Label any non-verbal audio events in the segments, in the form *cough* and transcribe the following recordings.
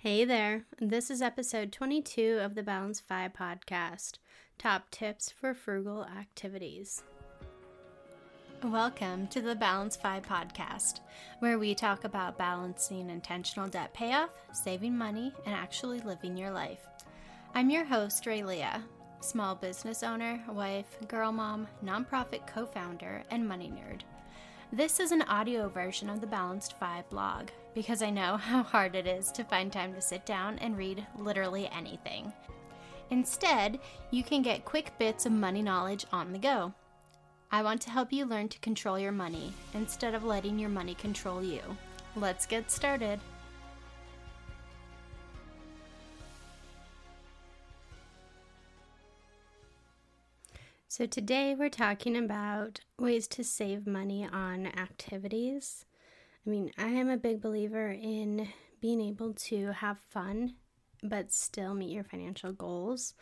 Hey there, this is episode 22 of the Balanced FI podcast Top Tips for Frugal Activities. Welcome to the Balanced FI podcast, where we talk about balancing intentional debt payoff, saving money, and actually living your life. I'm your host, Raylia, small business owner, wife, girl mom, nonprofit co founder, and money nerd. This is an audio version of the Balanced FI blog because I know *laughs* how hard it is to find time to sit down and read literally anything. Instead, you can get quick bits of money knowledge on the go. I want to help you learn to control your money instead of letting your money control you. Let's get started. So, today we're talking about ways to save money on activities. I mean, I am a big believer in being able to have fun but still meet your financial goals.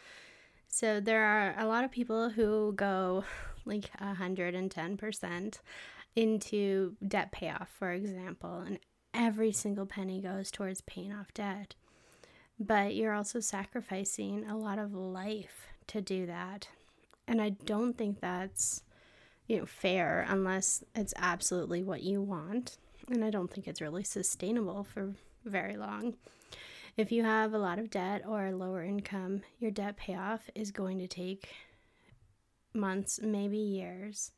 So, there are a lot of people who go like 110% into debt payoff, for example, and every single penny goes towards paying off debt. But you're also sacrificing a lot of life to do that and I don't think that's you know fair unless it's absolutely what you want. And I don't think it's really sustainable for very long. If you have a lot of debt or lower income, your debt payoff is going to take months, maybe years.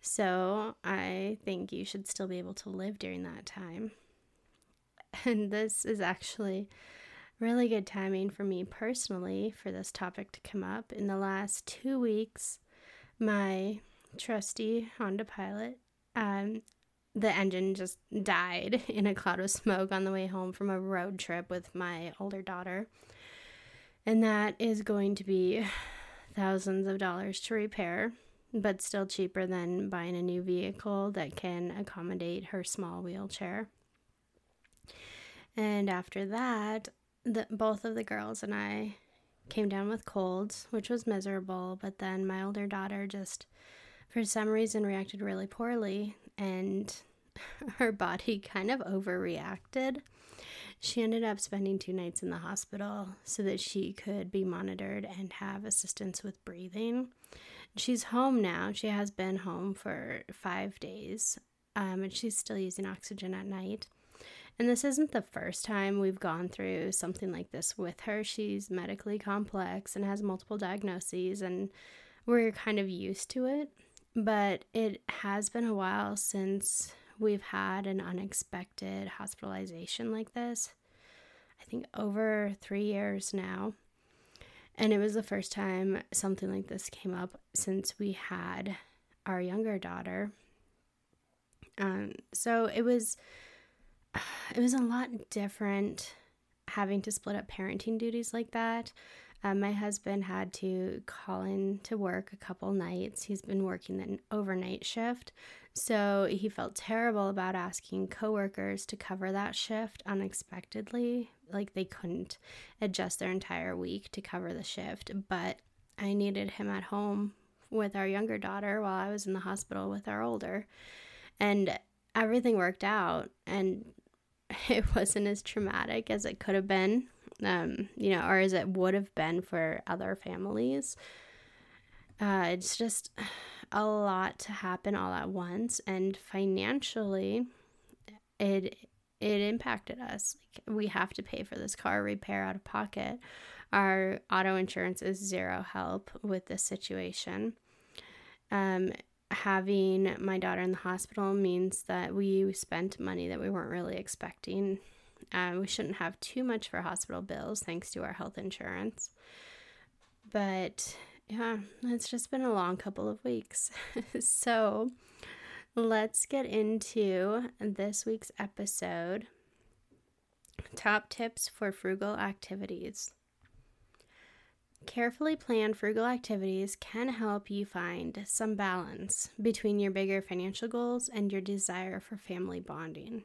So I think you should still be able to live during that time. *laughs* And this is actually really good timing for me personally for this topic to come up. In the last two weeks, my trusty Honda Pilot, um, the engine just died *laughs* in a cloud of smoke on the way home from a road trip with my older daughter. And that is going to be *sighs* thousands of dollars to repair, but still cheaper than buying a new vehicle that can accommodate her small wheelchair. And after that, the, both of the girls and I came down with colds, which was miserable. But then my older daughter just, for some reason, reacted really poorly and *laughs* her body kind of overreacted. She ended up spending two nights in the hospital so that she could be monitored and have assistance with breathing. She's home now. She has been home for five days, um, and she's still using oxygen at night. And this isn't the first time we've gone through something like this with her. She's medically complex and has multiple diagnoses, and we're kind of used to it. But it has been a while since we've had an unexpected hospitalization like this. I think over three years now. And it was the first time something like this came up since we had our younger daughter. Um, so it was *sighs* it was a lot different having to split up parenting duties like that. Um, my husband had to call in to work a couple nights. He's been working an overnight shift. So he felt terrible about asking coworkers to cover that shift unexpectedly. Like they couldn't adjust their entire week to cover the shift. But I needed him at home with our younger daughter while I was in the hospital with our older. And everything worked out. And *laughs* it wasn't as traumatic as it could have been, um, you know, or as it would have been for other families. Uh, it's just a lot to happen all at once, and financially, it it impacted us. Like, we have to pay for this car repair out of pocket. Our auto insurance is zero help with this situation. Um, having my daughter in the hospital means that we spent money that we weren't really expecting. Uh, we shouldn't have too much for hospital bills thanks to our health insurance. But yeah, it's just been a long couple of weeks. *laughs* so let's get into this week's episode top tips for frugal activities. Carefully planned frugal activities can help you find some balance between your bigger financial goals and your desire for family bonding.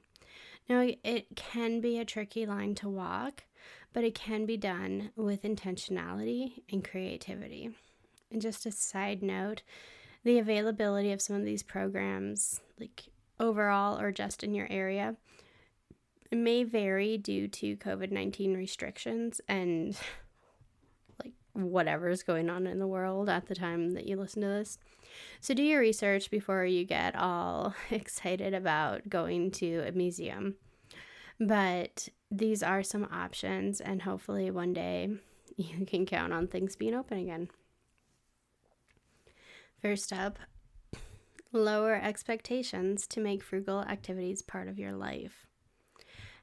Now, it can be a tricky line to walk, but it can be done with intentionality and creativity. And just a side note, the availability of some of these programs, like overall or just in your area, may vary due to COVID 19 restrictions and like whatever's going on in the world at the time that you listen to this. So do your research before you get all *laughs* excited about going to a museum. But these are some options, and hopefully one day *laughs* you can count on things being open again. First up, lower expectations to make frugal activities part of your life.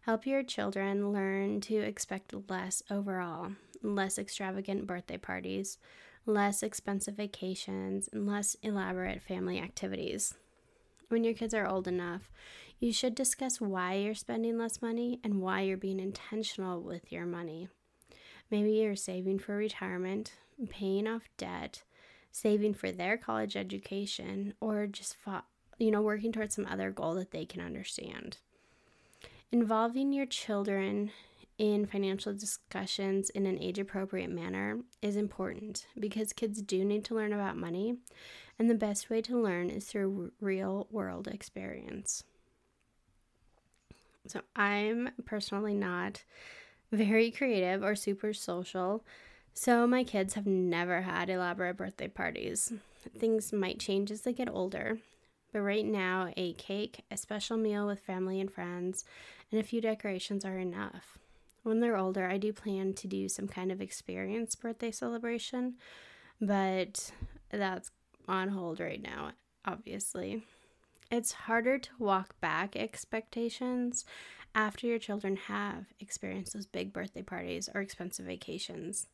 Help your children learn to expect less overall, less extravagant birthday parties, less expensive vacations, and less elaborate family activities. When your kids are old enough, you should discuss why you're spending less money and why you're being intentional with your money. Maybe you're saving for retirement, paying off debt, saving for their college education, or just you know working towards some other goal that they can understand. Involving your children in financial discussions in an age appropriate manner is important because kids do need to learn about money, and the best way to learn is through real world experience. So, I'm personally not very creative or super social, so my kids have never had elaborate birthday parties. Things might change as they get older, but right now, a cake, a special meal with family and friends, and a few decorations are enough. When they're older, I do plan to do some kind of experience birthday celebration, but that's on hold right now, obviously. It's harder to walk back expectations after your children have experienced those big birthday parties or expensive vacations.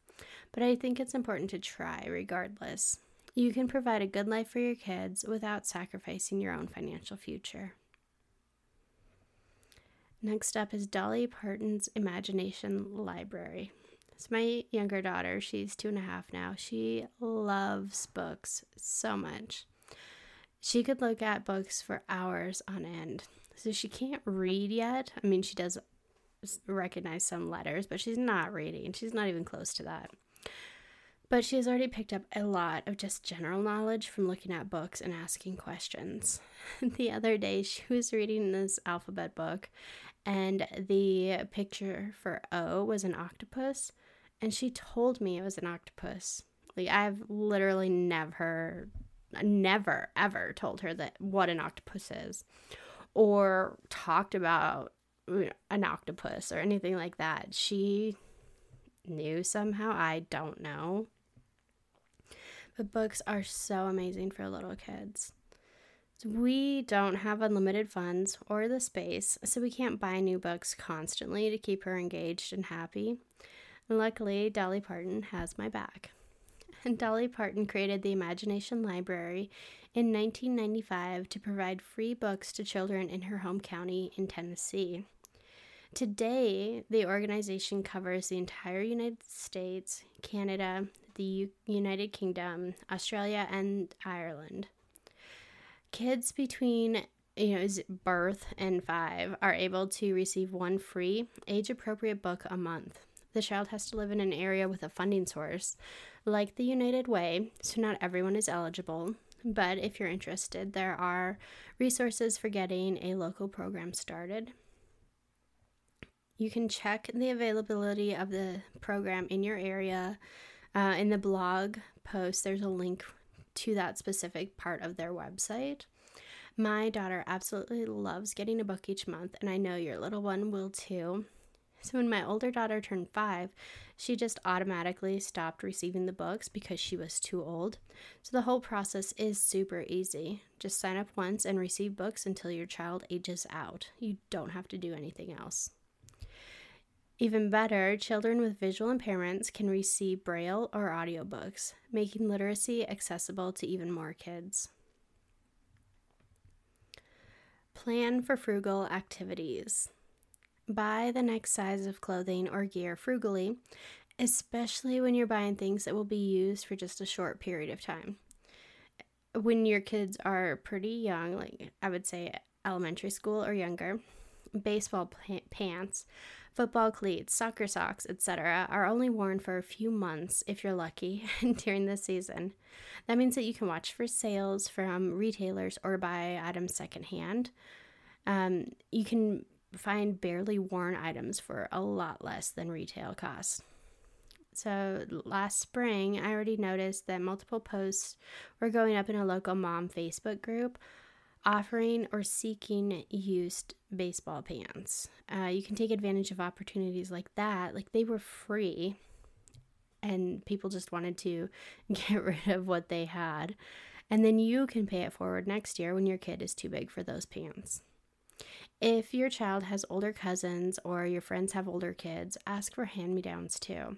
But I think it's important to try regardless. You can provide a good life for your kids without sacrificing your own financial future. Next up is Dolly Parton's Imagination Library. It's my younger daughter. She's two and a half now. She loves books so much. She could look at books for hours on end. So she can't read yet. I mean, she does recognize some letters, but she's not reading. She's not even close to that. But she has already picked up a lot of just general knowledge from looking at books and asking questions. *laughs* the other day, she was reading this alphabet book, and the picture for O was an octopus, and she told me it was an octopus. Like, I've literally never, never, ever told her that what an octopus is or talked about an octopus or anything like that. She knew somehow. I don't know. But books are so amazing for little kids. We don't have unlimited funds or the space, so we can't buy new books constantly to keep her engaged and happy. Luckily, Dolly Parton has my back. And Dolly Parton created the Imagination Library in 1995 to provide free books to children in her home county in Tennessee. Today, the organization covers the entire United States, Canada, the U- United Kingdom, Australia, and Ireland. Kids between you know birth and 5 are able to receive one free age appropriate book a month. The child has to live in an area with a funding source like the United Way, so not everyone is eligible. But if you're interested, there are resources for getting a local program started. You can check the availability of the program in your area. Uh, in the blog post, there's a link to that specific part of their website. My daughter absolutely loves getting a book each month, and I know your little one will too. So, when my older daughter turned five, she just automatically stopped receiving the books because she was too old. So, the whole process is super easy. Just sign up once and receive books until your child ages out. You don't have to do anything else. Even better, children with visual impairments can receive braille or audiobooks, making literacy accessible to even more kids. Plan for frugal activities. Buy the next size of clothing or gear frugally, especially when you're buying things that will be used for just a short period of time. When your kids are pretty young, like I would say elementary school or younger, baseball pants Football cleats, soccer socks, etc., are only worn for a few months if you're lucky *laughs* during the season. That means that you can watch for sales from retailers or buy items secondhand. Um, you can find barely worn items for a lot less than retail costs. So last spring, I already noticed that multiple posts were going up in a local mom Facebook group offering or seeking used baseball pants. Uh, you can take advantage of opportunities like that. Like they were free, and people just wanted to *laughs* get rid of what they had. And then you can pay it forward next year when your kid is too big for those pants. If your child has older cousins or your friends have older kids, ask for hand me downs too.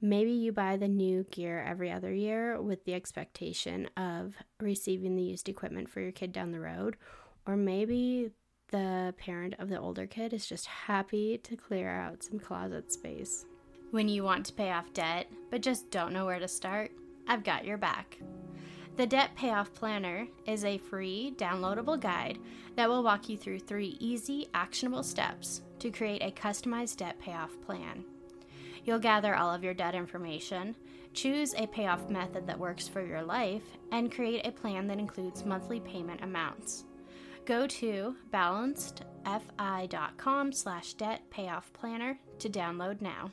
Maybe you buy the new gear every other year with the expectation of receiving the used equipment for your kid down the road, or maybe the parent of the older kid is just happy to clear out some closet space. When you want to pay off debt but just don't know where to start, I've got your back. The Debt Payoff Planner is a free, downloadable guide that will walk you through three easy, actionable steps to create a customized debt payoff plan. You'll gather all of your debt information, choose a payoff method that works for your life, and create a plan that includes monthly payment amounts. Go to balancedfi.com slash debt payoff planner to download now.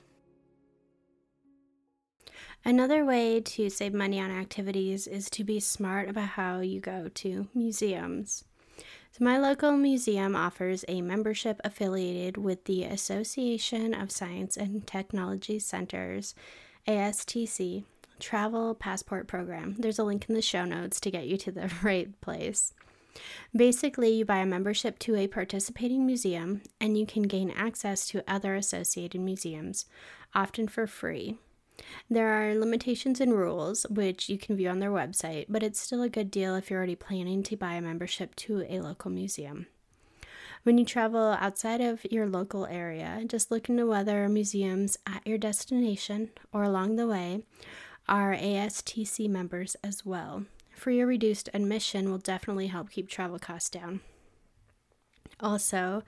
Another way to save money on activities is to be smart about how you go to museums. So, my local museum offers a membership affiliated with the Association of Science and Technology Centers, ASTC, travel passport program. There's a link in the show notes to get you to the *laughs* right place. Basically, you buy a membership to a participating museum and you can gain access to other associated museums, often for free. There are limitations and rules, which you can view on their website, but it's still a good deal if you're already planning to buy a membership to a local museum. When you travel outside of your local area, just look into whether museums at your destination or along the way are ASTC members as well. Free or reduced admission will definitely help keep travel costs down. Also,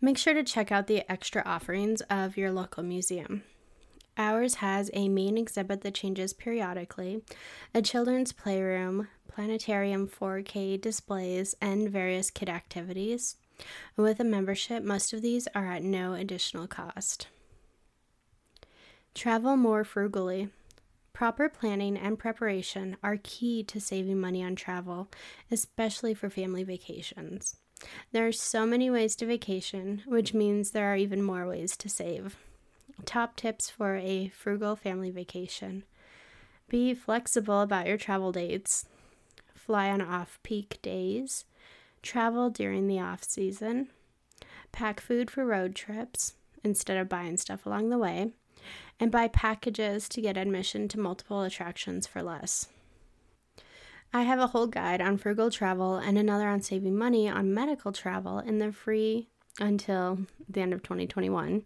make sure to check out the extra offerings of your local museum. Ours has a main exhibit that changes periodically, a children's playroom, planetarium 4K displays, and various kid activities. With a membership, most of these are at no additional cost. Travel more frugally. Proper planning and preparation are key to saving money on travel, especially for family vacations. There are so many ways to vacation, which means there are even more ways to save. Top tips for a frugal family vacation. Be flexible about your travel dates, fly on off peak days, travel during the off season, pack food for road trips instead of buying stuff along the way, and buy packages to get admission to multiple attractions for less. I have a whole guide on frugal travel and another on saving money on medical travel in the free until the end of 2021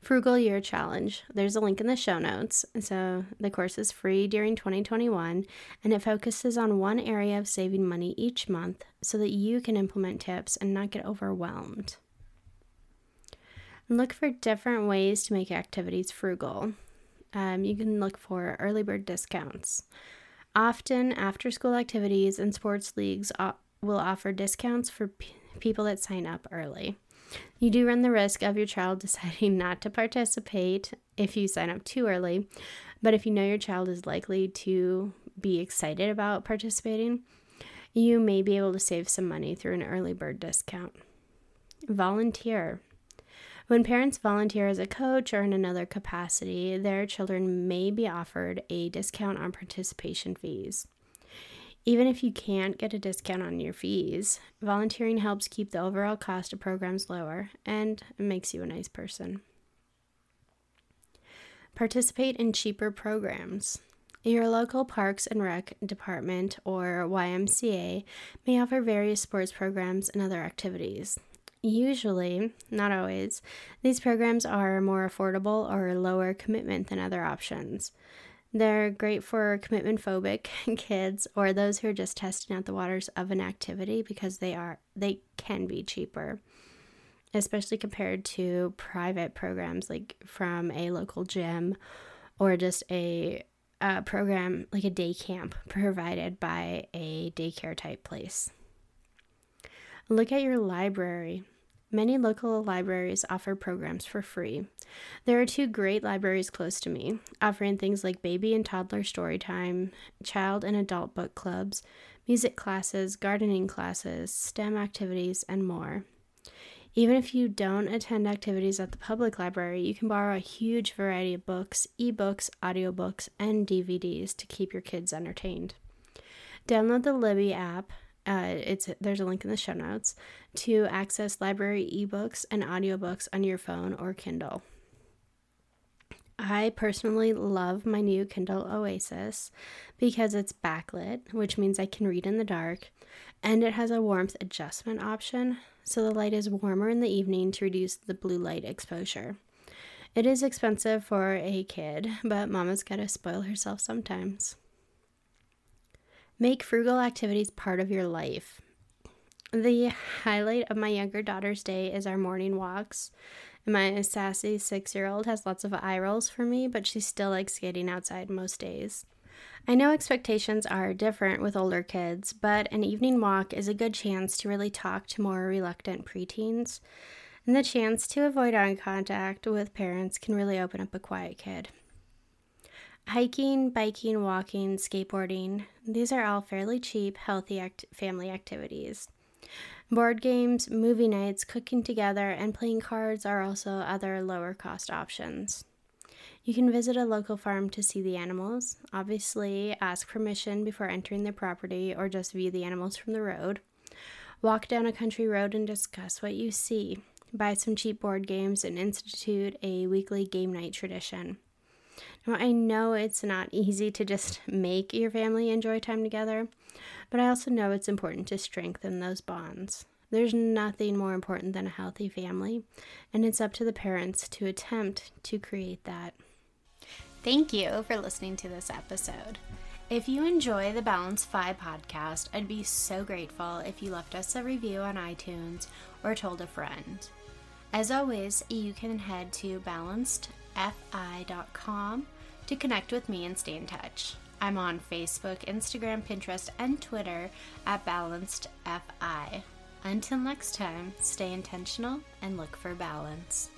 frugal year challenge. There's a link in the show notes. So the course is free during 2021 and it focuses on one area of saving money each month so that you can implement tips and not get overwhelmed. Look for different ways to make activities frugal. Um, you can look for early bird discounts. Often after school activities and sports leagues will offer discounts for p- people that sign up early you do run the risk of your child *laughs* deciding not to participate if you sign up too early, but if you know your child is likely to be excited about participating, you may be able to save some money through an early bird discount. Volunteer. When parents volunteer as a coach or in another capacity, their children may be offered a discount on participation fees. Even if you can't get a discount on your fees, volunteering helps keep the overall cost of programs lower and makes you a nice person. Participate in cheaper programs. Your local Parks and Rec department or YMCA may offer various sports programs and other activities. Usually, not always, these programs are more affordable or lower commitment than other options. They're great for commitment phobic *laughs* kids or those who are just testing out the waters of an activity because they are they can be cheaper, especially compared to private programs like from a local gym or just a, a program like a day camp *laughs* provided by a daycare type place. Look at your library. Many local libraries offer programs for free. There are two great libraries close to me, offering things like baby and toddler story time, child and adult book clubs, music classes, gardening classes, STEM activities, and more. Even if you don't attend activities at the public library, you can borrow a huge variety of books, ebooks, audiobooks, and DVDs to keep your kids entertained. Download the Libby app. Uh, it's there's a link in the show notes to access library ebooks and audiobooks on your phone or Kindle. I personally love my new Kindle Oasis because it's backlit, which means I can read in the dark, and it has a warmth adjustment option, so the light is warmer in the evening to reduce the blue light exposure. It is expensive for a kid, but mama's gotta spoil herself sometimes. Make frugal activities part of your life. The highlight of my younger daughter's day is our morning walks. My sassy six year old has lots of eye rolls for me, but she still likes skating outside most days. I know expectations are different with older kids, but an evening walk is a good chance to really talk to more reluctant preteens. And the chance to avoid eye contact with parents can really open up a quiet kid. Hiking, biking, walking, skateboarding, these are all fairly cheap, healthy act- family activities. Board games, movie nights, cooking together, and playing cards are also other lower cost options. You can visit a local farm to see the animals, obviously, ask permission before entering the property or just view the animals from the road. Walk down a country road and discuss what you see. Buy some cheap board games and institute a weekly game night tradition. Now, I know it's not easy to just make your family enjoy time together, but I also know it's important to strengthen those bonds. There's nothing more important than a healthy family, and it's up to the parents to attempt to create that. Thank you for listening to this episode. If you enjoy the Balanced FI podcast, I'd be so grateful if you left us a review on iTunes or told a friend. As always, you can head to balancedfi.com to connect with me and stay in touch. I'm on Facebook, Instagram, Pinterest, and Twitter at BalancedFI. Until next time, stay intentional and look for balance.